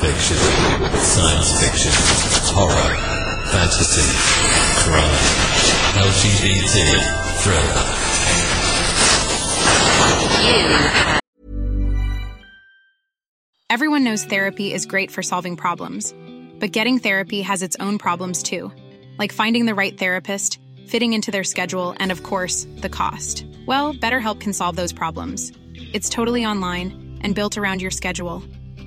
Fiction, science fiction, horror, fantasy, crime, LGBT, thriller. Everyone knows therapy is great for solving problems, but getting therapy has its own problems too, like finding the right therapist, fitting into their schedule, and of course, the cost. Well, BetterHelp can solve those problems. It's totally online and built around your schedule.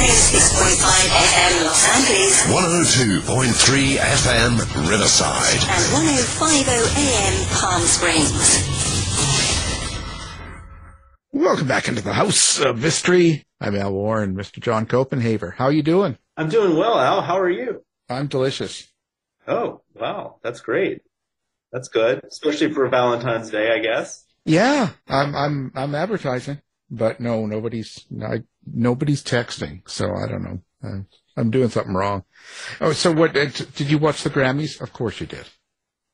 On 106.5 FM Los Angeles 102.3 FM Riverside. and 105.0 AM Palm Springs. Welcome back into the House of Mystery. I'm Al Warren, Mr. John Copenhaver. How you doing? I'm doing well, Al. How are you? I'm delicious. Oh, wow. That's great. That's good, especially for Valentine's Day, I guess. Yeah, I'm I'm I'm advertising, but no, nobody's I, nobody's texting, so I don't know. I'm doing something wrong. Oh, so what? uh, Did you watch the Grammys? Of course you did.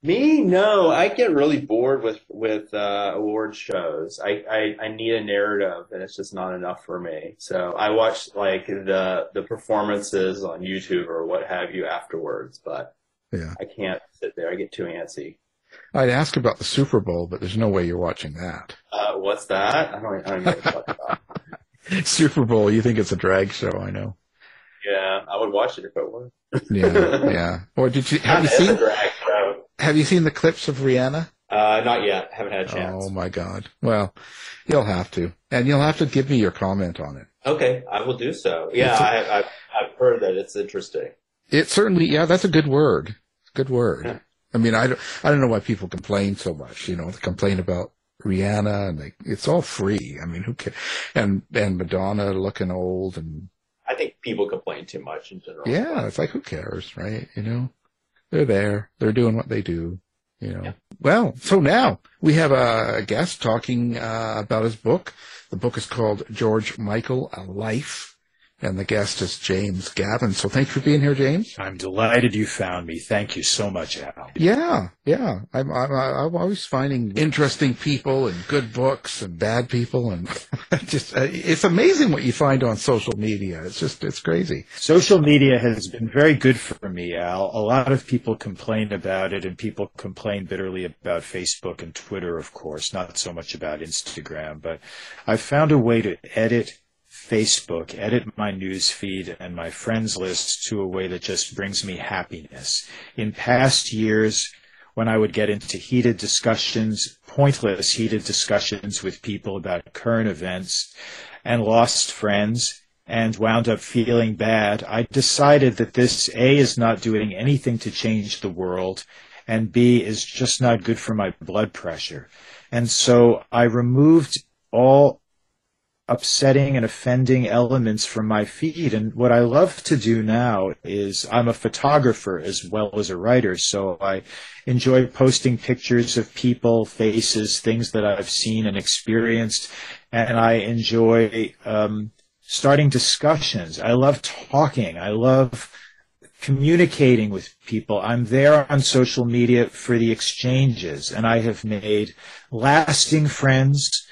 Me, no. I get really bored with with uh, award shows. I, I I need a narrative, and it's just not enough for me. So I watch like the the performances on YouTube or what have you afterwards, but Yeah. I can't sit there. I get too antsy. I'd ask about the Super Bowl, but there's no way you're watching that. Uh, what's that? I don't, I don't know what you're talking about. Super Bowl, you think it's a drag show? I know. Yeah, I would watch it if it was. Yeah, yeah. Or did you have you seen drag show. have you seen the clips of Rihanna? Uh, not yet. Haven't had a chance. Oh my God. Well, you'll have to, and you'll have to give me your comment on it. Okay, I will do so. Yeah, It's a- I, I've, I've heard that it's interesting. It certainly, yeah, that's a good word. Good word. Yeah. I mean, I don't, I don't know why people complain so much. You know, they complain about Rihanna and they, it's all free. I mean, who cares? And and Madonna looking old and I think people complain too much in general. yeah, it's like who cares, right? You know, they're there, they're doing what they do. You know. Well, so now we have a guest talking uh, about his book. The book is called George Michael: A Life. And the guest is James Gavin. So thanks for being here, James. I'm delighted you found me. Thank you so much, Al. Yeah, yeah. I'm, I'm, I'm always finding interesting people and good books and bad people, and just uh, it's amazing what you find on social media. It's just it's crazy. Social media has been very good for me, Al. A lot of people complain about it, and people complain bitterly about Facebook and Twitter, of course, not so much about Instagram. But I've found a way to edit Facebook, edit my news feed and my friends list to a way that just brings me happiness. In past years, when I would get into heated discussions, pointless heated discussions with people about current events and lost friends and wound up feeling bad, I decided that this A is not doing anything to change the world and B is just not good for my blood pressure. And so I removed all upsetting and offending elements from my feed. And what I love to do now is I'm a photographer as well as a writer. So I enjoy posting pictures of people, faces, things that I've seen and experienced. And I enjoy, um, starting discussions. I love talking. I love communicating with people. I'm there on social media for the exchanges and I have made lasting friends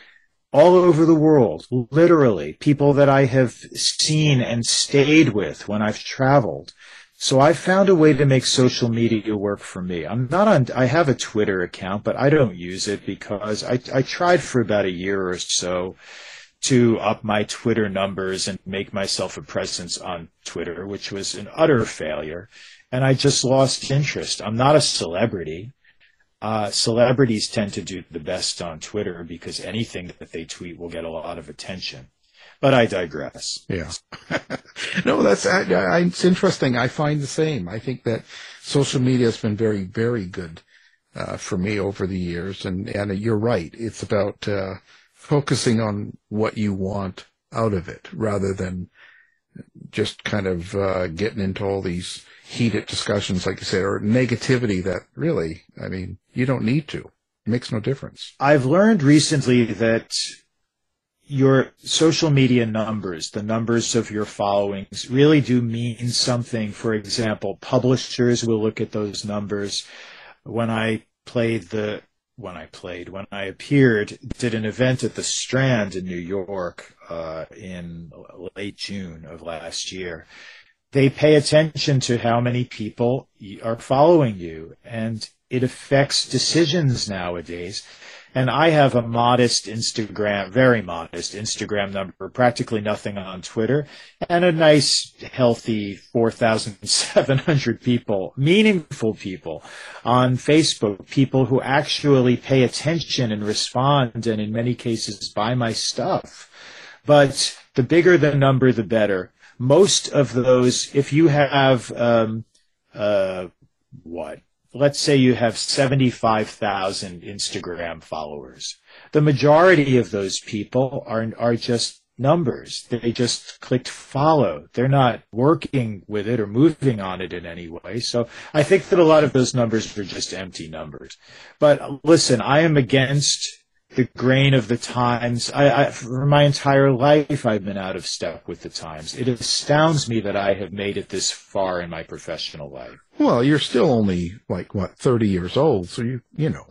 all over the world, literally, people that I have seen and stayed with when I've traveled. So I found a way to make social media work for me. I'm not on, I have a Twitter account, but I don't use it because I, I tried for about a year or so to up my Twitter numbers and make myself a presence on Twitter, which was an utter failure. And I just lost interest. I'm not a celebrity uh, celebrities tend to do the best on Twitter because anything that they tweet will get a lot of attention. But I digress. Yeah. no, that's I, I, it's interesting. I find the same. I think that social media has been very, very good uh, for me over the years, and and you're right. It's about uh, focusing on what you want out of it rather than just kind of uh, getting into all these heated discussions, like you said, or negativity that really, I mean, you don't need to. It makes no difference. I've learned recently that your social media numbers, the numbers of your followings, really do mean something. For example, publishers will look at those numbers. When I played the when I played, when I appeared, did an event at the Strand in New York uh, in late June of last year. They pay attention to how many people are following you, and it affects decisions nowadays. And I have a modest Instagram, very modest Instagram number, practically nothing on Twitter, and a nice, healthy 4,700 people, meaningful people on Facebook, people who actually pay attention and respond and in many cases buy my stuff. But the bigger the number, the better. Most of those, if you have, um, uh, what? let's say you have 75,000 Instagram followers. The majority of those people are, are just numbers. They just clicked follow. They're not working with it or moving on it in any way. So I think that a lot of those numbers are just empty numbers. But listen, I am against the grain of the times. I, I, for my entire life, I've been out of step with the times. It astounds me that I have made it this far in my professional life. Well, you're still only like what 30 years old, so you you know.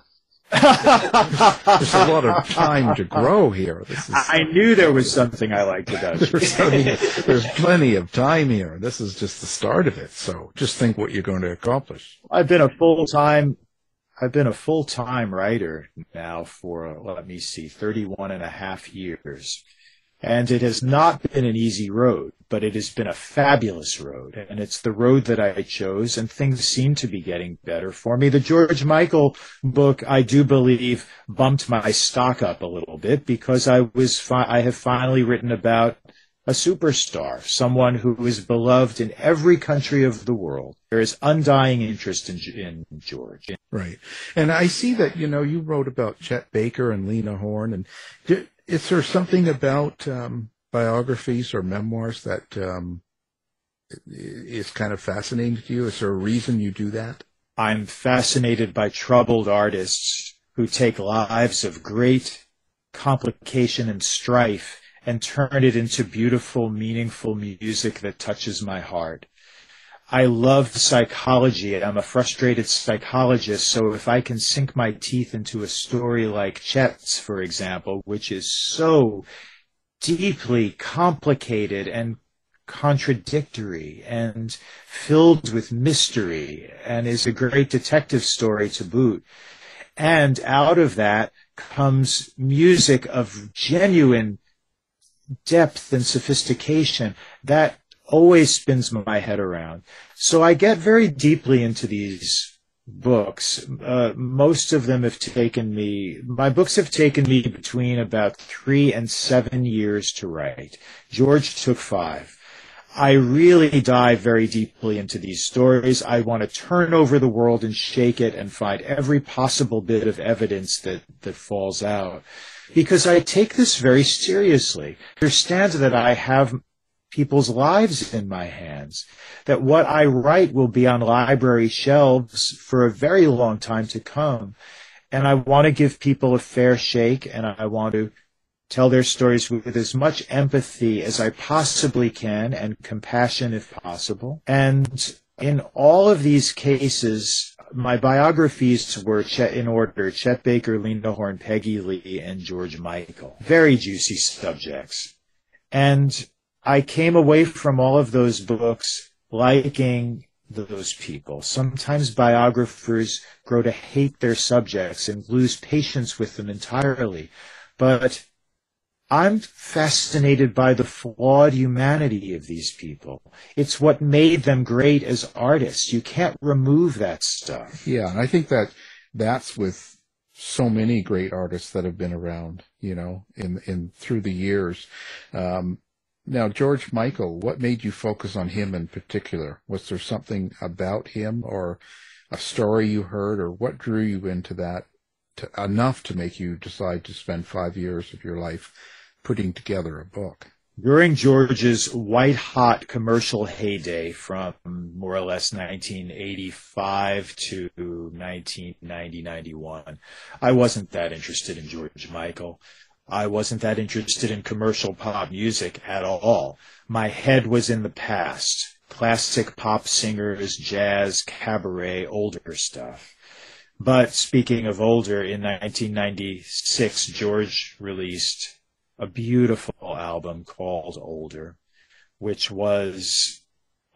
there's a lot of time to grow here. Is, I knew there was something I liked about you. there's, there's plenty of time here. This is just the start of it. So just think what you're going to accomplish. I've been a full time I've been a full time writer now for, let me see, 31 and a half years. And it has not been an easy road, but it has been a fabulous road. And it's the road that I chose, and things seem to be getting better for me. The George Michael book, I do believe, bumped my stock up a little bit because I was, fi- I have finally written about a superstar, someone who is beloved in every country of the world. There is undying interest in, in George. Right. And I see that, you know, you wrote about Chet Baker and Lena Horne. And is there something about um, biographies or memoirs that um, is kind of fascinating to you? Is there a reason you do that? I'm fascinated by troubled artists who take lives of great complication and strife and turn it into beautiful, meaningful music that touches my heart. I love psychology. I'm a frustrated psychologist, so if I can sink my teeth into a story like Chet's, for example, which is so deeply complicated and contradictory and filled with mystery and is a great detective story to boot. And out of that comes music of genuine depth and sophistication that always spins my head around. So I get very deeply into these books. Uh, most of them have taken me, my books have taken me between about three and seven years to write. George took five. I really dive very deeply into these stories. I want to turn over the world and shake it and find every possible bit of evidence that, that falls out because I take this very seriously. Understand that I have people's lives in my hands, that what I write will be on library shelves for a very long time to come. And I want to give people a fair shake and I want to tell their stories with as much empathy as I possibly can and compassion if possible. And in all of these cases, my biographies were Chet in order Chet Baker, Lena Horne, Peggy Lee, and George Michael. Very juicy subjects. And I came away from all of those books liking those people. Sometimes biographers grow to hate their subjects and lose patience with them entirely. But I'm fascinated by the flawed humanity of these people. It's what made them great as artists. You can't remove that stuff. Yeah, and I think that that's with so many great artists that have been around, you know, in in through the years. Um, now, George Michael, what made you focus on him in particular? Was there something about him or a story you heard, or what drew you into that to, enough to make you decide to spend five years of your life putting together a book. During George's white hot commercial heyday from more or less 1985 to 1990, 91, I wasn't that interested in George Michael. I wasn't that interested in commercial pop music at all. My head was in the past. Classic pop singers, jazz, cabaret, older stuff. But speaking of older, in 1996, George released a beautiful album called Older, which was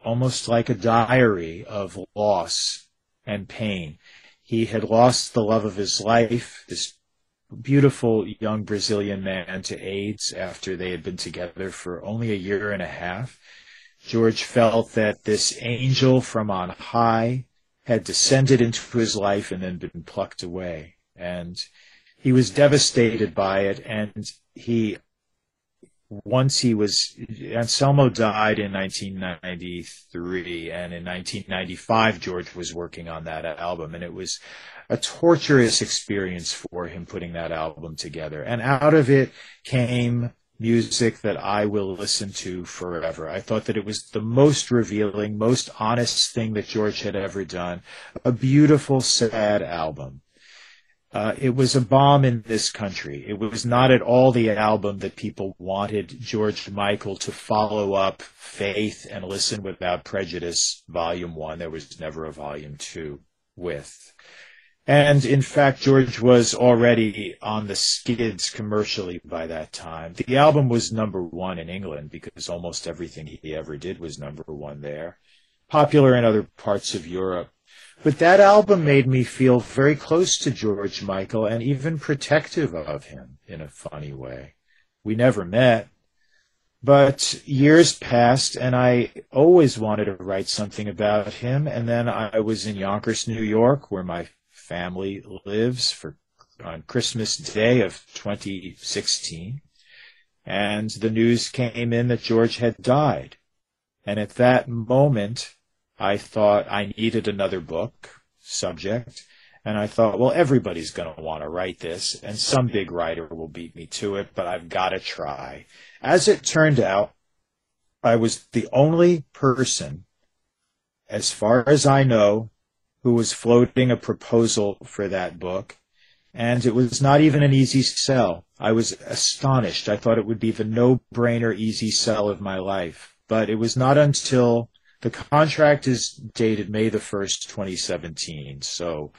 almost like a diary of loss and pain. He had lost the love of his life, this beautiful young Brazilian man to AIDS after they had been together for only a year and a half. George felt that this angel from on high had descended into his life and then been plucked away. And he was devastated by it. And he, once he was, Anselmo died in 1993. And in 1995, George was working on that album. And it was a torturous experience for him putting that album together. And out of it came music that I will listen to forever. I thought that it was the most revealing, most honest thing that George had ever done. A beautiful, sad album. Uh, it was a bomb in this country. It was not at all the album that people wanted George Michael to follow up Faith and Listen Without Prejudice, Volume 1. There was never a Volume 2 with. And in fact, George was already on the skids commercially by that time. The album was number one in England because almost everything he ever did was number one there. Popular in other parts of Europe. But that album made me feel very close to George Michael and even protective of him in a funny way. We never met, but years passed and I always wanted to write something about him. And then I was in Yonkers, New York, where my family lives for on Christmas Day of 2016, and the news came in that George had died. And at that moment, I thought I needed another book subject. And I thought, well, everybody's going to want to write this, and some big writer will beat me to it, but I've got to try. As it turned out, I was the only person, as far as I know, who was floating a proposal for that book. And it was not even an easy sell. I was astonished. I thought it would be the no-brainer easy sell of my life. But it was not until the contract is dated May the 1st, 2017. So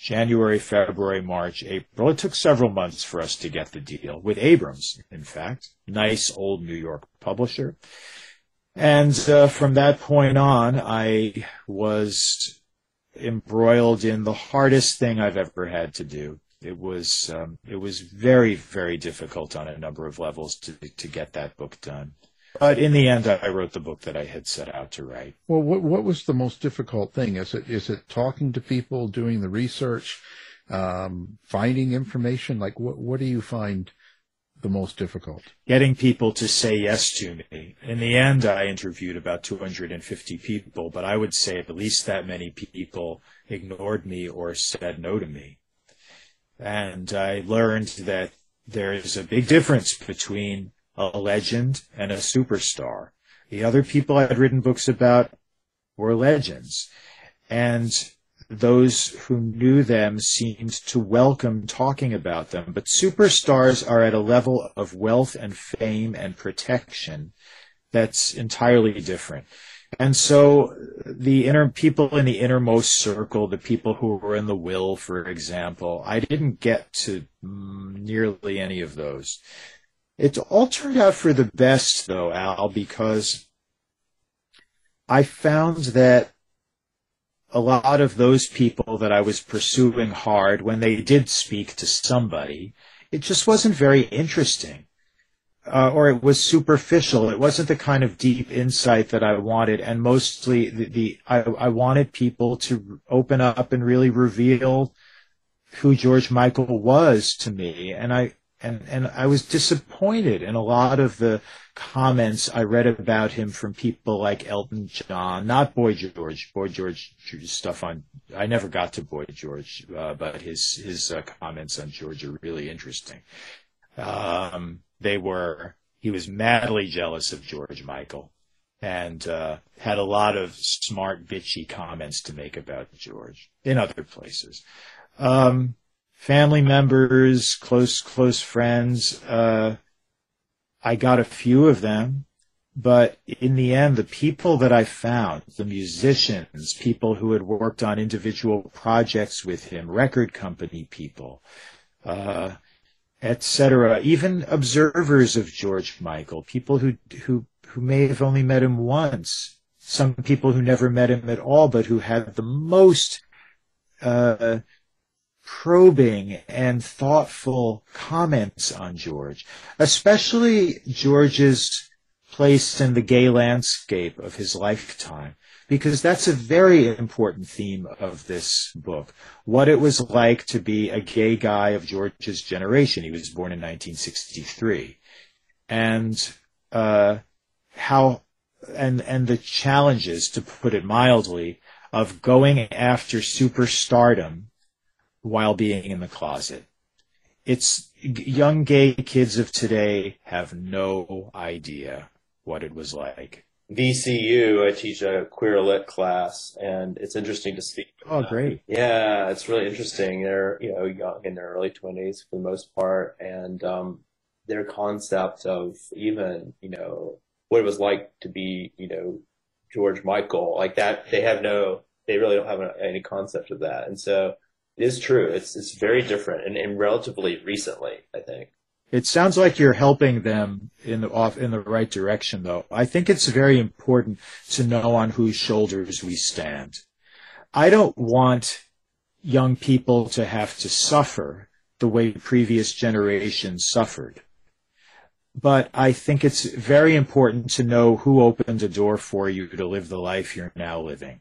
January, February, March, April. It took several months for us to get the deal with Abrams, in fact, nice old New York publisher. And uh, from that point on, I was embroiled in the hardest thing I've ever had to do. It was um, it was very very difficult on a number of levels to to get that book done. But in the end, I wrote the book that I had set out to write. Well, what what was the most difficult thing? Is it is it talking to people, doing the research, um, finding information? Like what what do you find the most difficult? Getting people to say yes to me. In the end, I interviewed about 250 people, but I would say at least that many people ignored me or said no to me. And I learned that there is a big difference between a legend and a superstar. The other people I had written books about were legends. And those who knew them seemed to welcome talking about them. But superstars are at a level of wealth and fame and protection that's entirely different. And so the inner people in the innermost circle, the people who were in the will, for example, I didn't get to nearly any of those. It all turned out for the best though, Al, because I found that a lot of those people that I was pursuing hard, when they did speak to somebody, it just wasn't very interesting. Uh, or it was superficial. It wasn't the kind of deep insight that I wanted. And mostly the, the I, I wanted people to open up and really reveal who George Michael was to me. And I, and and I was disappointed in a lot of the comments I read about him from people like Elton John, not Boy George. Boy George stuff on I never got to Boy George, uh, but his his uh, comments on George are really interesting. Um, they were he was madly jealous of George Michael and uh, had a lot of smart bitchy comments to make about George in other places. Um, family members, close close friends. Uh, I got a few of them, but in the end, the people that I found, the musicians, people who had worked on individual projects with him, record company people, uh, etc., even observers of George Michael, people who who who may have only met him once, some people who never met him at all, but who had the most uh, probing and thoughtful comments on George, especially George's place in the gay landscape of his lifetime, because that's a very important theme of this book. What it was like to be a gay guy of George's generation. He was born in 1963. And, uh, how, and, and the challenges, to put it mildly, of going after superstardom while being in the closet. It's young gay kids of today have no idea what it was like. VCU, I teach a queer lit class, and it's interesting to speak. Oh, great! Yeah, it's really interesting. They're you know young in their early twenties for the most part, and um, their concept of even you know what it was like to be you know George Michael like that. They have no, they really don't have any concept of that, and so it is true. It's it's very different, and, and relatively recently, I think. It sounds like you're helping them in the off in the right direction, though. I think it's very important to know on whose shoulders we stand. I don't want young people to have to suffer the way previous generations suffered. But I think it's very important to know who opened a door for you to live the life you're now living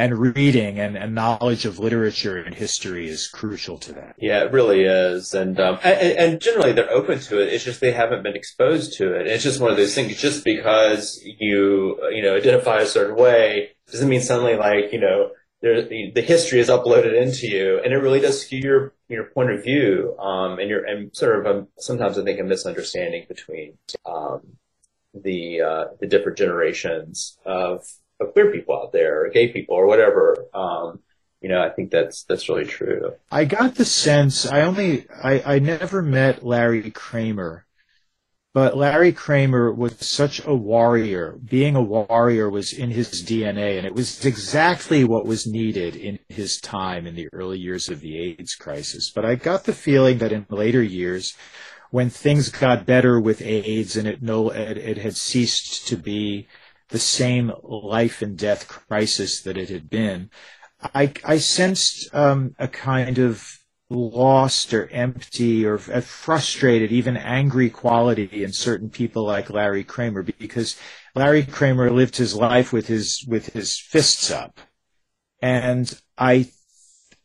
and reading and, and knowledge of literature and history is crucial to that. Yeah, it really is. And, um, and, and generally they're open to it. It's just they haven't been exposed to it. It's just one of those things. Just because you, you know, identify a certain way doesn't mean suddenly like, you know, there, the, history is uploaded into you and it really does skew your, your point of view. Um, and you're, and sort of, um, sometimes I think a misunderstanding between, um, the, uh, the different generations of, of queer people out there, or gay people, or whatever. Um, you know, I think that's that's really true. I got the sense I only I, I never met Larry Kramer, but Larry Kramer was such a warrior. Being a warrior was in his DNA, and it was exactly what was needed in his time in the early years of the AIDS crisis. But I got the feeling that in later years, when things got better with AIDS and it no it, it had ceased to be the same life and death crisis that it had been, I, I sensed um, a kind of lost or empty or frustrated, even angry quality in certain people like Larry Kramer because Larry Kramer lived his life with his with his fists up, and I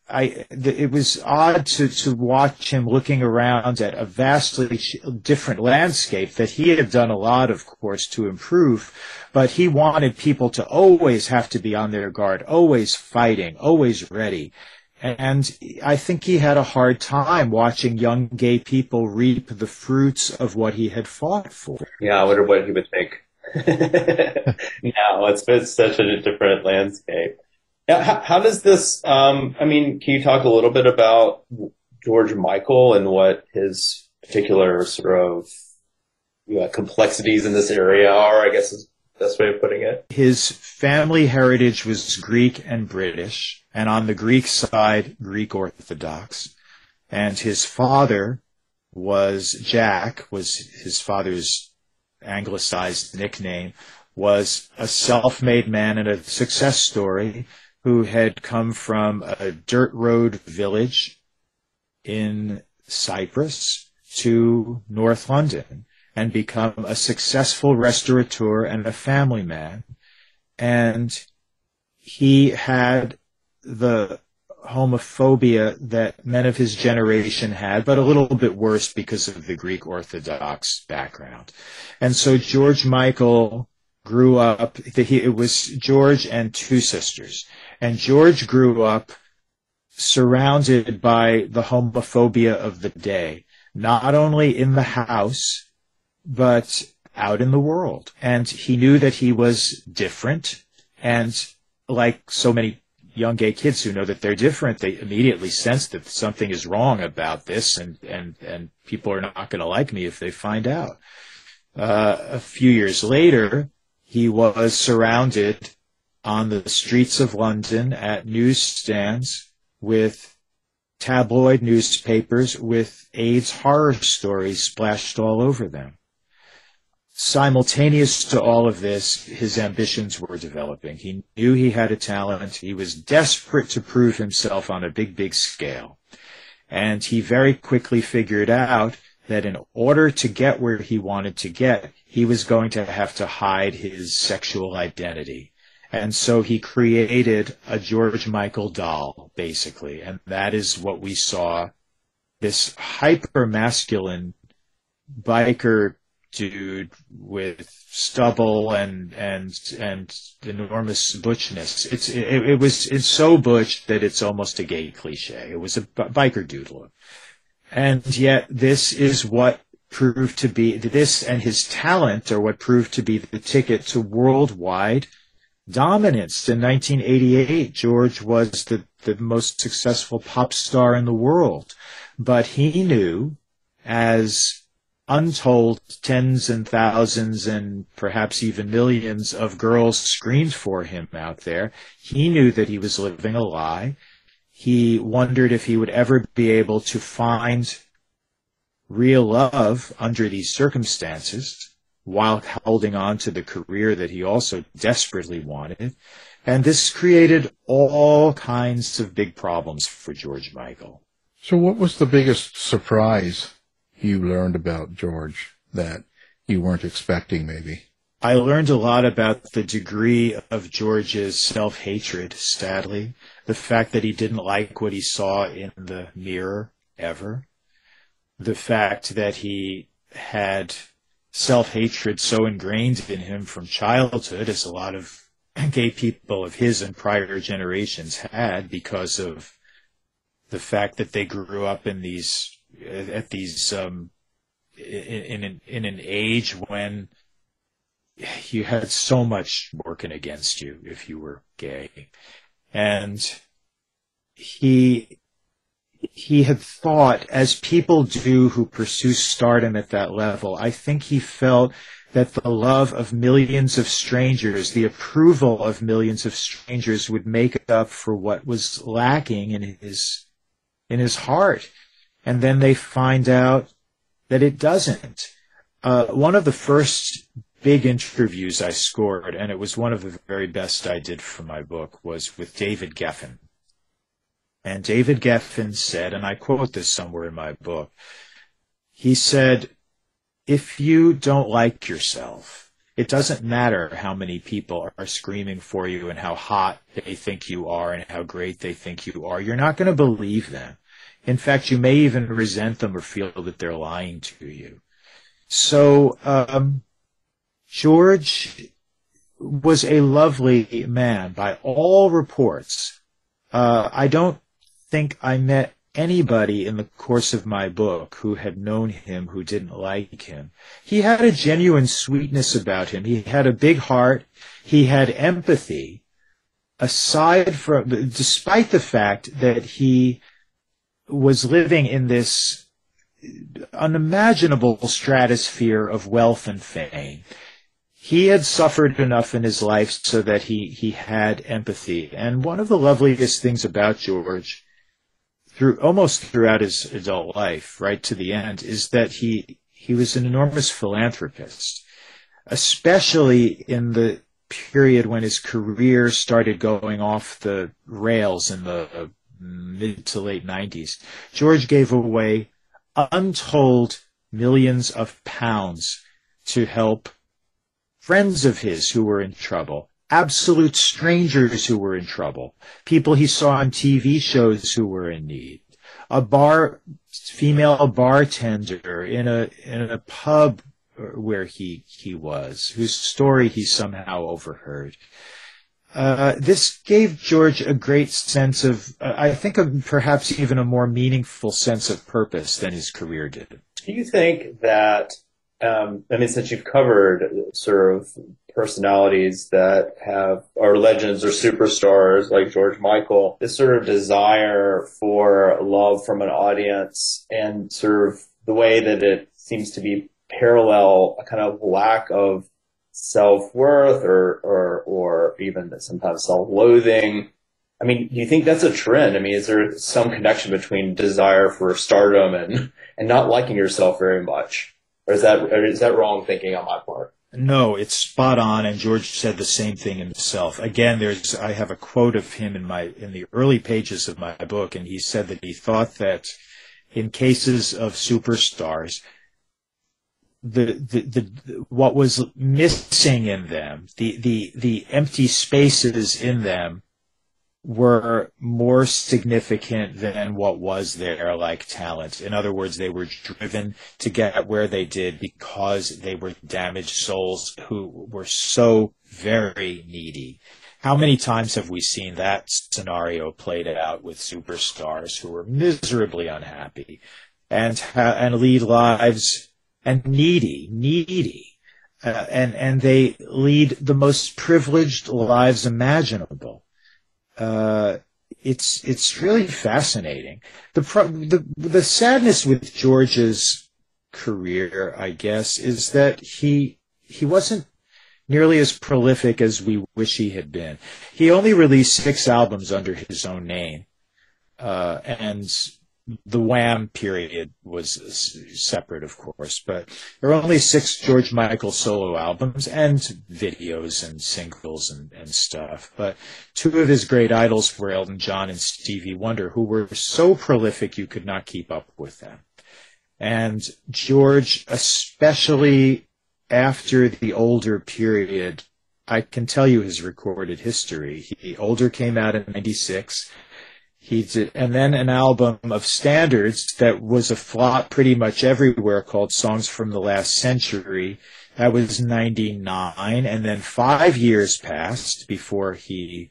I, it was odd to, to watch him looking around at a vastly different landscape that he had done a lot, of course, to improve, but he wanted people to always have to be on their guard, always fighting, always ready. And I think he had a hard time watching young gay people reap the fruits of what he had fought for. Yeah, I wonder what he would think. now it's been such a different landscape. How, how does this? Um, I mean, can you talk a little bit about George Michael and what his particular sort of you know, complexities in this area are? I guess is the best way of putting it. His family heritage was Greek and British, and on the Greek side, Greek Orthodox, and his father was Jack, was his father's anglicized nickname, was a self-made man and a success story who had come from a dirt road village in Cyprus to North London and become a successful restaurateur and a family man. And he had the homophobia that men of his generation had, but a little bit worse because of the Greek Orthodox background. And so George Michael grew up, it was George and two sisters. And George grew up surrounded by the homophobia of the day, not only in the house, but out in the world. And he knew that he was different. And like so many young gay kids who know that they're different, they immediately sense that something is wrong about this and, and, and people are not going to like me if they find out. Uh, a few years later, he was surrounded on the streets of London at newsstands with tabloid newspapers with AIDS horror stories splashed all over them. simultaneous to all of this, his ambitions were developing. He knew he had a talent. He was desperate to prove himself on a big, big scale. And he very quickly figured out that in order to get where he wanted to get, he was going to have to hide his sexual identity. And so he created a George Michael doll, basically. And that is what we saw. This hyper masculine biker dude with stubble and and and enormous butchness. It's it, it was it's so butch that it's almost a gay cliche. It was a biker dude look, and yet this is what proved to be this and his talent are what proved to be the ticket to worldwide dominance. In 1988, George was the the most successful pop star in the world, but he knew as untold tens and thousands and perhaps even millions of girls screamed for him out there. He knew that he was living a lie. He wondered if he would ever be able to find real love under these circumstances while holding on to the career that he also desperately wanted. And this created all kinds of big problems for George Michael. So what was the biggest surprise you learned about George that you weren't expecting maybe? I learned a lot about the degree of George's self-hatred, sadly. The fact that he didn't like what he saw in the mirror ever. The fact that he had self-hatred so ingrained in him from childhood, as a lot of gay people of his and prior generations had because of the fact that they grew up in these at these um, in, in in an age when you had so much working against you if you were gay, and he he had thought, as people do who pursue stardom at that level, I think he felt that the love of millions of strangers, the approval of millions of strangers would make up for what was lacking in his in his heart and then they find out that it doesn't. Uh, one of the first big interviews I scored, and it was one of the very best I did for my book, was with David Geffen. And David Geffen said, and I quote this somewhere in my book, he said, if you don't like yourself, it doesn't matter how many people are screaming for you and how hot they think you are and how great they think you are. You're not going to believe them. In fact, you may even resent them or feel that they're lying to you. So, um, George was a lovely man by all reports. Uh, I don't think I met anybody in the course of my book who had known him who didn't like him. He had a genuine sweetness about him. He had a big heart. He had empathy. Aside from, despite the fact that he was living in this unimaginable stratosphere of wealth and fame. He had suffered enough in his life so that he, he had empathy. And one of the loveliest things about George, through almost throughout his adult life, right to the end, is that he he was an enormous philanthropist, especially in the period when his career started going off the rails in the mid to late 90s, George gave away untold millions of pounds to help friends of his who were in trouble, absolute strangers who were in trouble, people he saw on TV shows who were in need, a bar, female bartender in a, in a pub where he, he was, whose story he somehow overheard. Uh, this gave George a great sense of, uh, I think, a, perhaps even a more meaningful sense of purpose than his career did. Do you think that, um, I mean, since you've covered sort of personalities that have, are legends or superstars like George Michael, this sort of desire for love from an audience and sort of the way that it seems to be parallel a kind of lack of self-worth or, or, or even sometimes self-loathing. I mean, do you think that's a trend? I mean, is there some connection between desire for stardom and, and not liking yourself very much? Or is that or is that wrong thinking on my part? No, it's spot on, and George said the same thing himself. Again, there's I have a quote of him in my in the early pages of my book, and he said that he thought that in cases of superstars, the the, the what was missing in them, the the the empty spaces in them, were more significant than what was there like talent. In other words, they were driven to get where they did because they were damaged souls who were so very needy. How many times have we seen that scenario played out with superstars who were miserably unhappy and and lead lives and needy, needy, uh, and and they lead the most privileged lives imaginable uh, it's it's really fascinating. The, pro- the the sadness with George's career, I guess, is that he he wasn't nearly as prolific as we wish he had been. He only released six albums under his own name, uh, and the Wham period was separate, of course, but there are only six George Michael solo albums and videos and singles and, and stuff. But two of his great idols were Elton John and Stevie Wonder, who were so prolific you could not keep up with them. And George, especially after the older period, I can tell you his recorded history. He, older came out in 96. He did, and then an album of standards that was a flop pretty much everywhere called Songs from the Last Century. That was 99. And then five years passed before he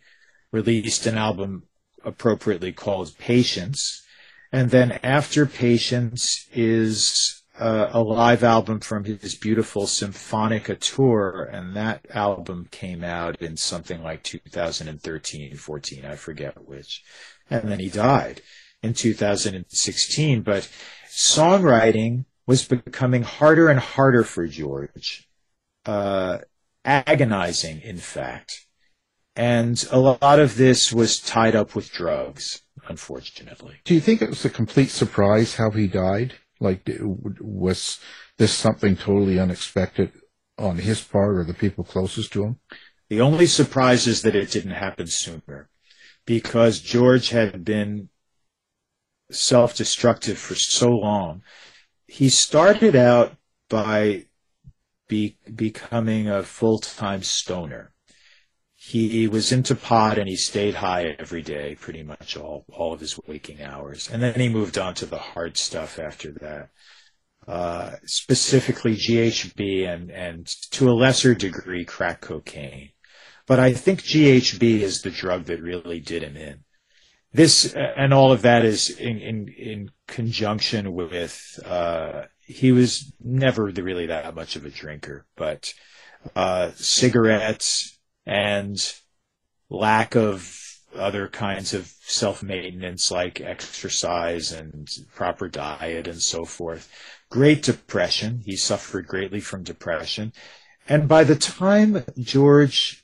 released an album appropriately called Patience. And then after Patience is uh, a live album from his beautiful Symphonica tour, and that album came out in something like 2013, 14, I forget which and then he died in 2016. But songwriting was becoming harder and harder for George, uh, agonizing, in fact. And a lot of this was tied up with drugs, unfortunately. Do you think it was a complete surprise how he died? Like, was this something totally unexpected on his part or the people closest to him? The only surprise is that it didn't happen sooner because George had been self destructive for so long. He started out by be, becoming a full time stoner. He was into pot and he stayed high every day, pretty much all, all of his waking hours. And then he moved on to the hard stuff after that. Uh, specifically GHB and, and to a lesser degree crack cocaine. But I think GHB is the drug that really did him in. This and all of that is in in, in conjunction with uh, he was never really that much of a drinker, but uh, cigarettes and lack of other kinds of self maintenance like exercise and proper diet and so forth. Great depression. He suffered greatly from depression. And by the time George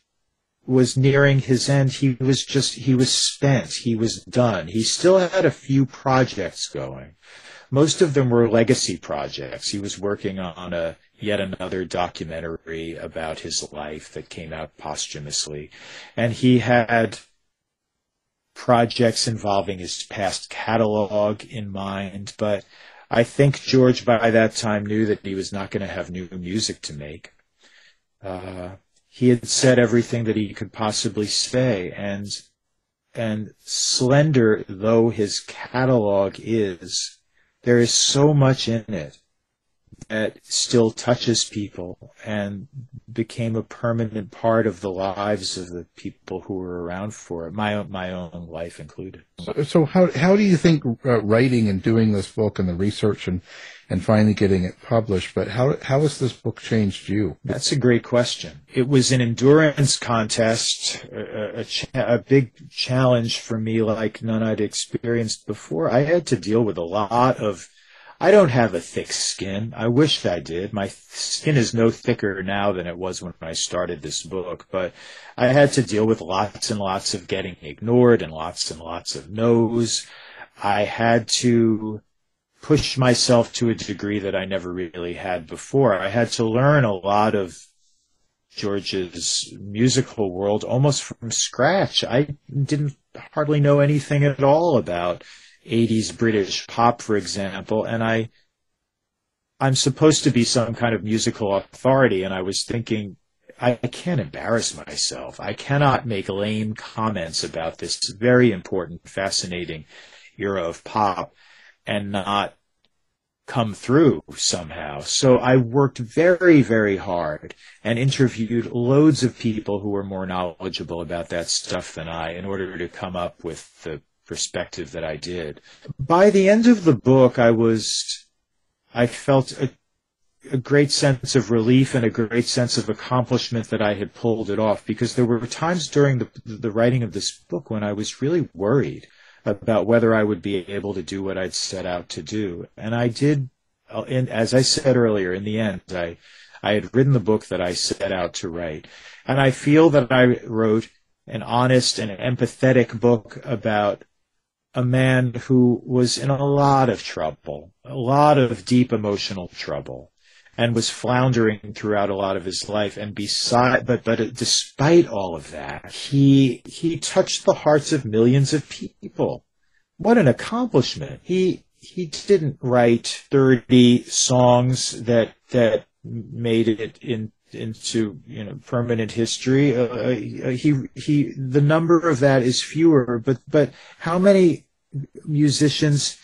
was nearing his end, he was just, he was spent. He was done. He still had a few projects going. Most of them were legacy projects. He was working on a, yet another documentary about his life that came out posthumously. And he had projects involving his past catalog in mind, but I think George by that time knew that he was not going to have new music to make. Uh, he had said everything that he could possibly say. And and slender though his catalog is there is so much in it that still touches people and became a permanent part of the lives of the people who were around for it, my own, my own life included. So, so how how do you think uh, writing and doing this book and the research and and finally getting it published, but how how has this book changed you? That's a great question. It was an endurance contest, a, a, a big challenge for me, like none I'd experienced before. I had to deal with a lot of I don't have a thick skin. I wish I did. My skin is no thicker now than it was when I started this book, but I had to deal with lots and lots of getting ignored and lots and lots of no's. I had to push myself to a degree that I never really had before. I had to learn a lot of George's musical world almost from scratch. I didn't hardly know anything at all about 80s British pop, for example, and I I'm supposed to be some kind of musical authority, and I was thinking, I, I can't embarrass myself. I cannot make lame comments about this very important, fascinating era of pop and not come through somehow. So I worked very, very hard and interviewed loads of people who were more knowledgeable about that stuff than I in order to come up with the perspective that I did. By the end of the book, I was, I felt a, a great sense of relief and a great sense of accomplishment that I had pulled it off because there were times during the, the writing of this book when I was really worried about whether I would be able to do what I'd set out to do. And I did, and as I said earlier, in the end, I, I had written the book that I set out to write. And I feel that I wrote an honest and empathetic book about a man who was in a lot of trouble, a lot of deep emotional trouble and was floundering throughout a lot of his life. And beside, but but despite all of that, he he touched the hearts of millions of people. What an accomplishment! He he didn't write thirty songs that that made it in into you know permanent history. Uh, uh he he the number of that is fewer, but but how many musicians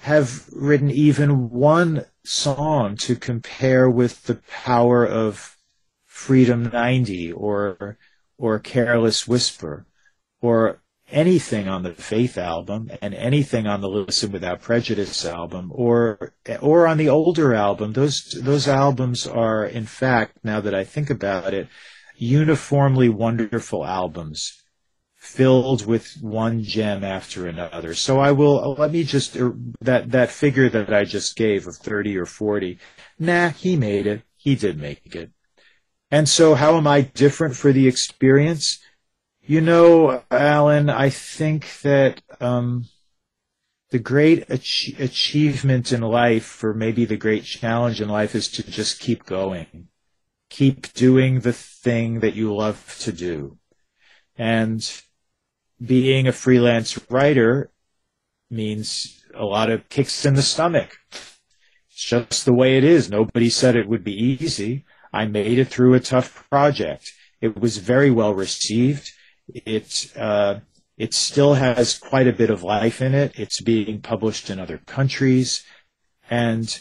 have written even one song to compare with the power of Freedom 90 or or Careless Whisper or anything on the Faith album and anything on the Listen Without Prejudice album or or on the older album those those albums are in fact now that I think about it uniformly wonderful albums filled with one gem after another. So I will let me just er, that that figure that I just gave of 30 or 40. Nah, he made it. He did make it. And so how am I different for the experience? You know, Alan, I think that um, the great ach- achievement in life, or maybe the great challenge in life, is to just keep going. Keep doing the thing that you love to do. And being a freelance writer means a lot of kicks in the stomach. It's just the way it is. Nobody said it would be easy. I made it through a tough project. It was very well received. It uh, it still has quite a bit of life in it. It's being published in other countries, and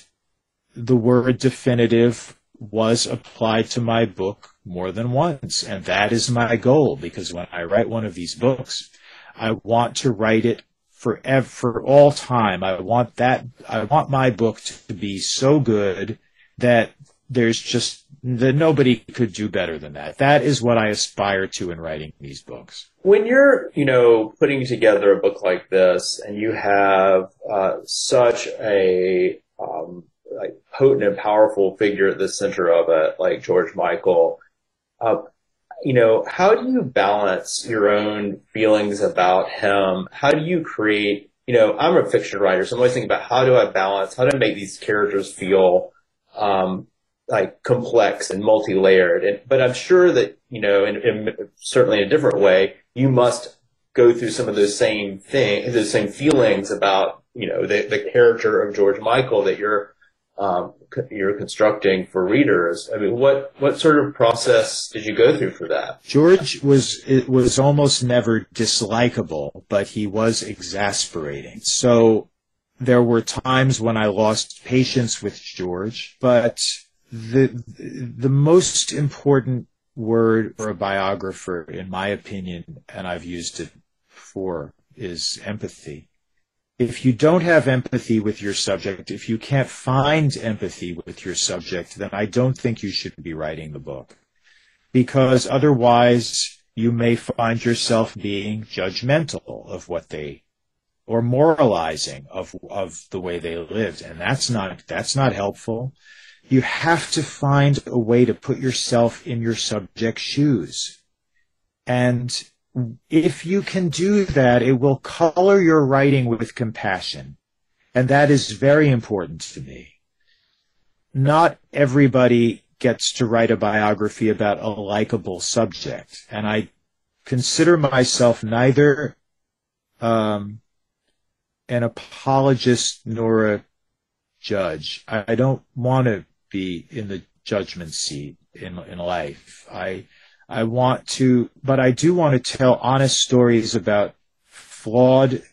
the word definitive was applied to my book more than once. And that is my goal because when I write one of these books, I want to write it forever, for all time. I want that, I want my book to be so good that there's just, that nobody could do better than that. That is what I aspire to in writing these books. When you're, you know, putting together a book like this and you have uh, such a um, like potent and powerful figure at the center of it, like George Michael, uh, you know, how do you balance your own feelings about him? How do you create, you know, I'm a fiction writer, so I'm always thinking about how do I balance, how do I make these characters feel, um, like complex and multi-layered. And, but I'm sure that, you know, in, in, certainly in a different way, you must go through some of those same things, those same feelings about, you know, the, the character of George Michael that you're um, you're constructing for readers. I mean, what what sort of process did you go through for that? George was was almost never dislikable, but he was exasperating. So there were times when I lost patience with George, but the the most important word for a biographer, in my opinion, and I've used it before, is empathy if you don't have empathy with your subject, if you can't find empathy with your subject, then I don't think you should be writing the book. Because otherwise, you may find yourself being judgmental of what they, or moralizing of, of the way they lived. And that's not, that's not helpful. You have to find a way to put yourself in your subject's shoes. And if you can do that, it will color your writing with compassion. And that is very important to me. Not everybody gets to write a biography about a likable subject. And I consider myself neither um, an apologist nor a judge. I, I don't want to be in the judgment seat in in life. I I want to, but I do want to tell honest stories about flawed,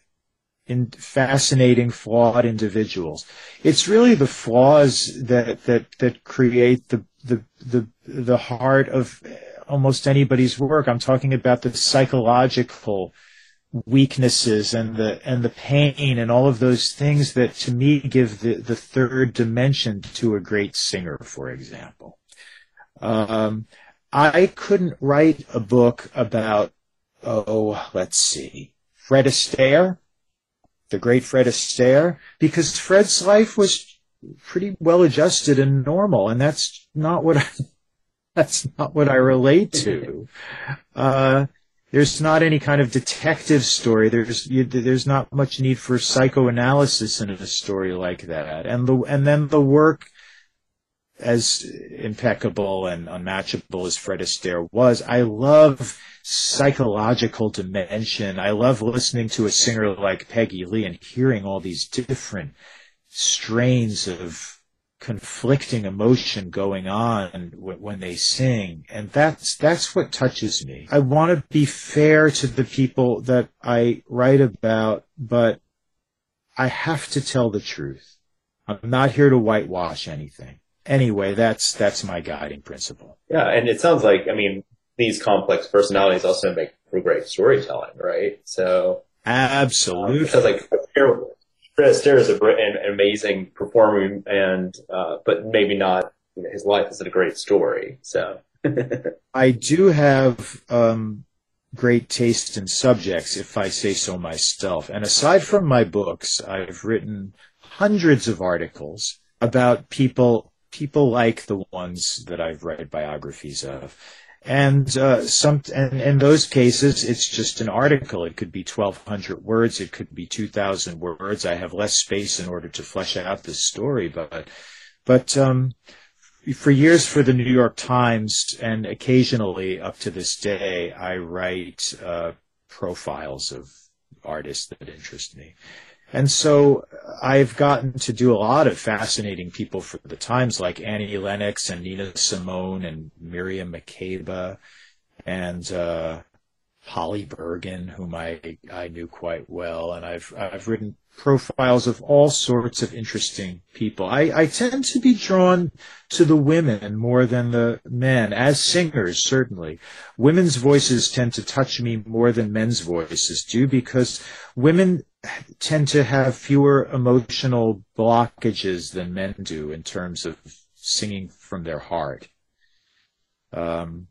in fascinating, flawed individuals. It's really the flaws that that that create the the the the heart of almost anybody's work. I'm talking about the psychological weaknesses and the and the pain and all of those things that to me give the the third dimension to a great singer for example. Um, i couldn't write a book about oh let's see fred astaire the great fred astaire because fred's life was pretty well adjusted and normal and that's not what i that's not what i relate to. Uh, there's not any kind of detective story. There's you, there's not much need for psychoanalysis in a story like that. And the and then the work, as impeccable and unmatchable as Fred Astaire was, I love psychological dimension. I love listening to a singer like Peggy Lee and hearing all these different strains of conflicting emotion going on when they sing. And that's that's what touches me. I want to be fair to the people that i write about but i have to tell the truth. I'm not here to whitewash anything. Anyway that's that's my guiding principle. Yeah and it sounds like i mean these complex personalities also make for great storytelling right? So absolutely. Sounds like Fred Astaire is a, an amazing performer, and uh, but maybe not. You know, his life isn't a great story. So I do have um, great taste in subjects, if I say so myself. And aside from my books, I've written hundreds of articles about people people like the ones that I've read biographies of. And uh, some, and in those cases, it's just an article. It could be 1,200 words. It could be 2,000 words. I have less space in order to flesh out this story, but, but um, for years for the New York Times, and occasionally up to this day, I write uh, profiles of artists that interest me. And so I've gotten to do a lot of fascinating people for the Times, like Annie Lennox and Nina Simone and Miriam Makeba and uh, Polly Bergen, whom I I knew quite well, and I've I've written profiles of all sorts of interesting people. I, I tend to be drawn to the women more than the men, as singers, certainly. Women's voices tend to touch me more than men's voices do because women tend to have fewer emotional blockages than men do in terms of singing from their heart. Um,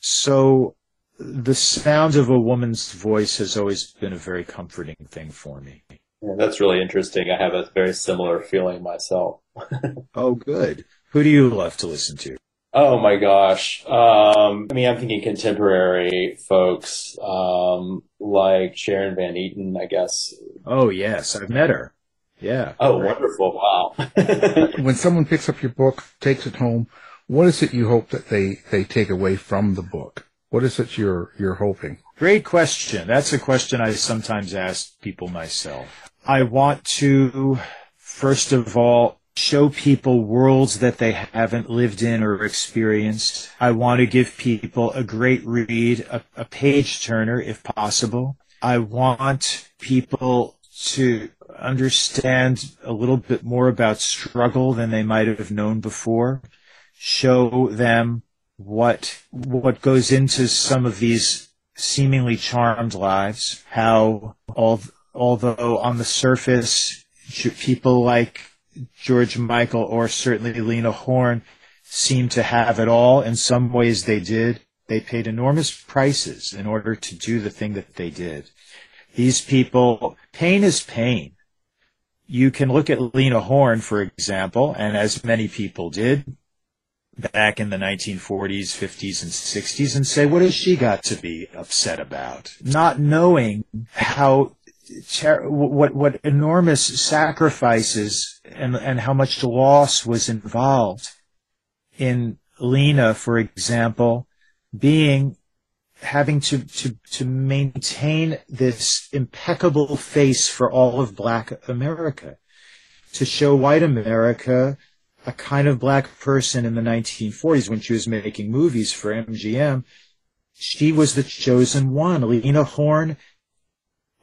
so the sound of a woman's voice has always been a very comforting thing for me. Yeah, that's really interesting. I have a very similar feeling myself. oh, good. Who do you love to listen to? Oh my gosh. Um, I mean, I'm thinking contemporary folks, um, like Sharon Van Etten, I guess. Oh yes, I've met her. Yeah. Oh, wonderful. Wow. when someone picks up your book, takes it home, what is it you hope that they, they take away from the book? What is it you're, you're hoping? Great question. That's a question I sometimes ask people myself. I want to, first of all, show people worlds that they haven't lived in or experienced. I want to give people a great read, a, a page turner if possible. I want people to understand a little bit more about struggle than they might have known before. Show them what what goes into some of these seemingly charmed lives. How although on the surface people like George Michael or certainly Lena Horne seem to have it all. In some ways they did. They paid enormous prices in order to do the thing that they did. These people, pain is pain. You can look at Lena Horne, for example, and as many people did back in the 1940s, 50s, and 60s and say, what has she got to be upset about? Not knowing how what what enormous sacrifices and and how much loss was involved in Lena, for example, being having to, to, to maintain this impeccable face for all of black America, to show white America a kind of black person in the 1940s when she was making movies for MGM. She was the chosen one. Lena Horne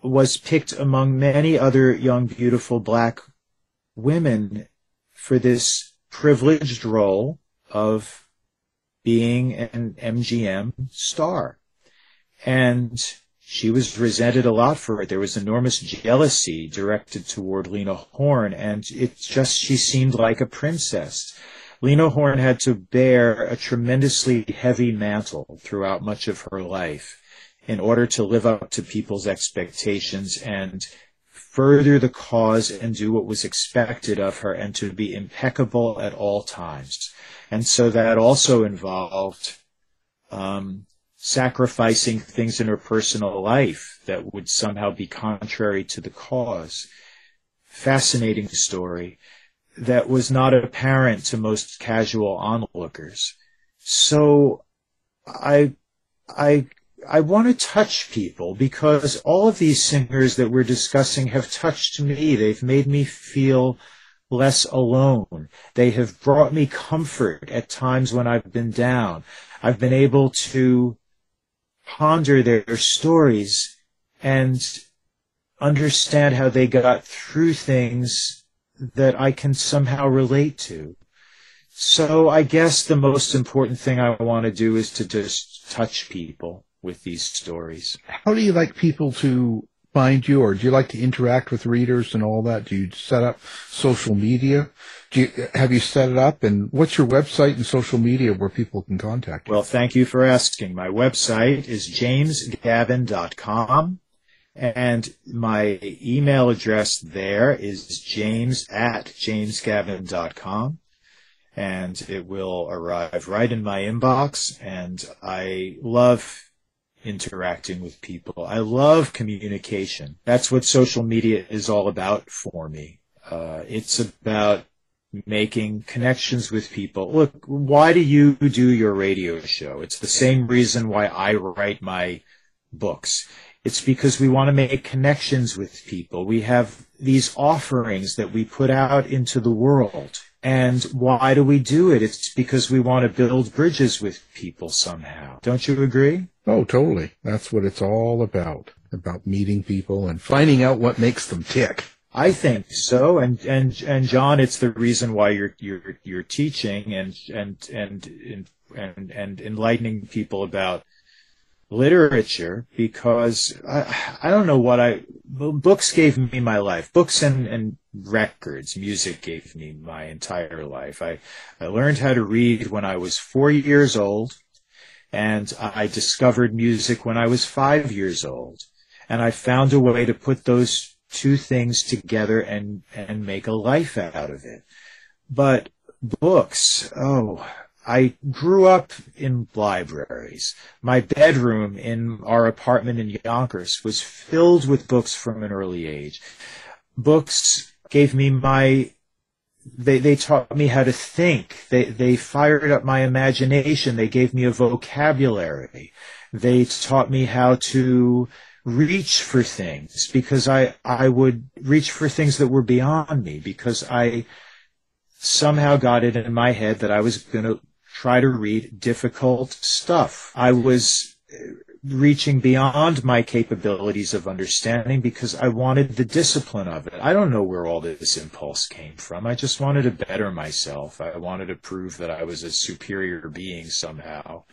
was picked among many other young, beautiful black women for this privileged role of being an MGM star. And she was resented a lot for it. There was enormous jealousy directed toward Lena Horne, and it just, she seemed like a princess. Lena Horne had to bear a tremendously heavy mantle throughout much of her life in order to live up to people's expectations and further the cause and do what was expected of her and to be impeccable at all times. And so that also involved um, sacrificing things in her personal life that would somehow be contrary to the cause. Fascinating story that was not apparent to most casual onlookers. So I, I, I want to touch people because all of these singers that we're discussing have touched me. They've made me feel less alone. They have brought me comfort at times when I've been down. I've been able to ponder their stories and understand how they got through things that I can somehow relate to. So I guess the most important thing I want to do is to just touch people with these stories. How do you like people to find you, or do you like to interact with readers and all that? Do you set up social media? Do you, have you set it up? And what's your website and social media where people can contact you? Well, thank you for asking. My website is jamesgavin.com. And my email address there is james at jamesgavin.com. And it will arrive right in my inbox. And I love interacting with people. I love communication. That's what social media is all about for me. Uh, it's about making connections with people. Look, why do you do your radio show? It's the same reason why I write my books. It's because we want to make connections with people. We have these offerings that we put out into the world. And why do we do it? It's because we want to build bridges with people somehow. Don't you agree? Oh, totally. That's what it's all about. About meeting people and finding out what makes them tick. I think so, and and and John, it's the reason why you're you're you're teaching and and and and and enlightening people about literature because I I don't know what I books gave me my life. Books and and records, music gave me my entire life. I I learned how to read when I was four years old, and I discovered music when I was five years old, and I found a way to put those two things together and, and make a life out of it. But books, oh, I grew up in libraries. My bedroom in our apartment in Yonkers was filled with books from an early age. Books gave me my they they taught me how to think. They they fired up my imagination. They gave me a vocabulary. They taught me how to reach for things because I, I would reach for things that were beyond me because I somehow got it in my head that I was going to try to read difficult stuff. I was reaching beyond my capabilities of understanding because I wanted the discipline of it. I don't know where all this impulse came from. I just wanted to better myself. I wanted to prove that I was a superior being somehow.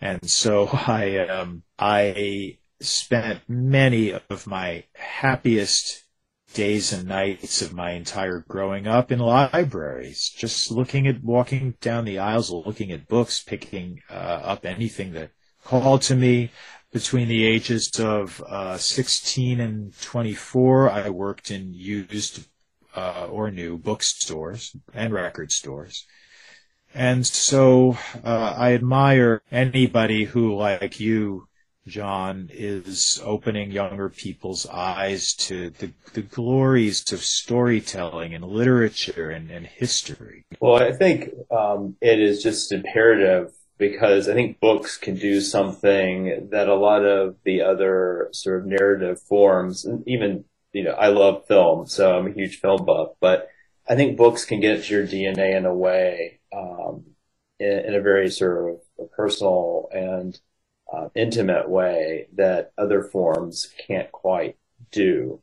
And so I, um, I spent many of my happiest days and nights of my entire growing up in libraries, just looking at walking down the aisles, looking at books, picking uh, up anything that called to me. Between the ages of uh, 16 and 24, I worked in used uh, or new bookstores and record stores. And so uh, I admire anybody who, like you, John, is opening younger people's eyes to the, the glories of storytelling and literature and, and history? Well, I think um, it is just imperative because I think books can do something that a lot of the other sort of narrative forms, and even, you know, I love film, so I'm a huge film buff, but I think books can get to your DNA in a way, um, in, in, a very sort of personal and uh, intimate way that other forms can't quite do.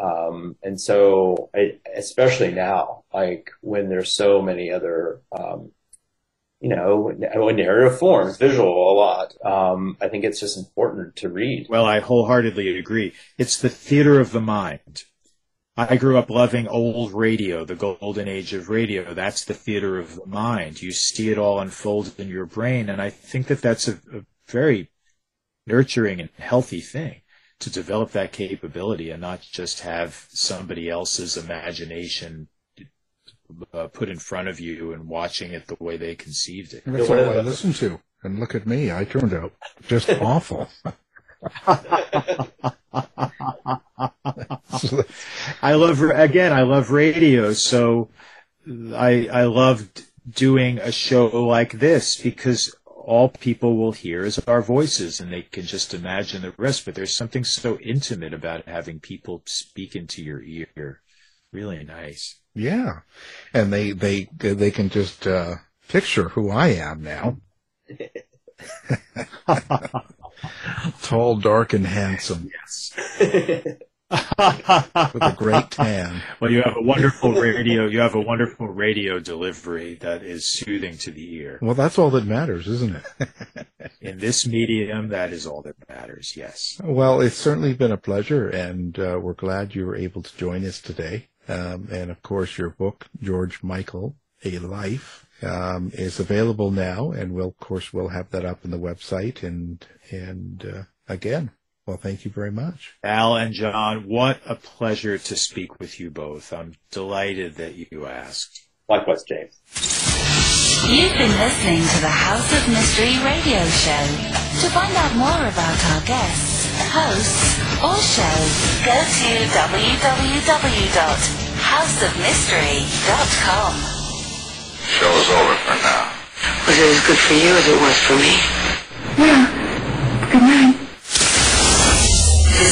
Um, and so, I, especially now, like when there's so many other, um, you know, narrative forms, visual a lot. Um, I think it's just important to read. Well, I wholeheartedly agree. It's the theater of the mind. I grew up loving old radio, the golden age of radio. That's the theater of the mind. You see it all unfold in your brain. And I think that that's a, a very nurturing and healthy thing to develop that capability and not just have somebody else's imagination uh, put in front of you and watching it the way they conceived it. That's all I listened to. And look at me, I turned out just awful. I love again. I love radio, so I I loved doing a show like this because all people will hear is our voices and they can just imagine the rest. But there's something so intimate about having people speak into your ear. Really nice. Yeah, and they they they can just uh, picture who I am now. Tall, dark, and handsome. Yes. With a great tan. Well, you have a wonderful radio. You have a wonderful radio delivery that is soothing to the ear. Well, that's all that matters, isn't it? In this medium, that is all that matters. Yes. Well, it's certainly been a pleasure, and uh, we're glad you were able to join us today. Um, and of course, your book, George Michael, A Life, um, is available now, and we'll, of course, we'll have that up on the website. And and uh, again, well, thank you very much, Al and John. What a pleasure to speak with you both. I'm delighted that you asked. Likewise, James. You've been listening to the House of Mystery radio show. To find out more about our guests, hosts, or shows, go to www.houseofmystery.com. Show's over for now. Was it as good for you as it was for me? Well,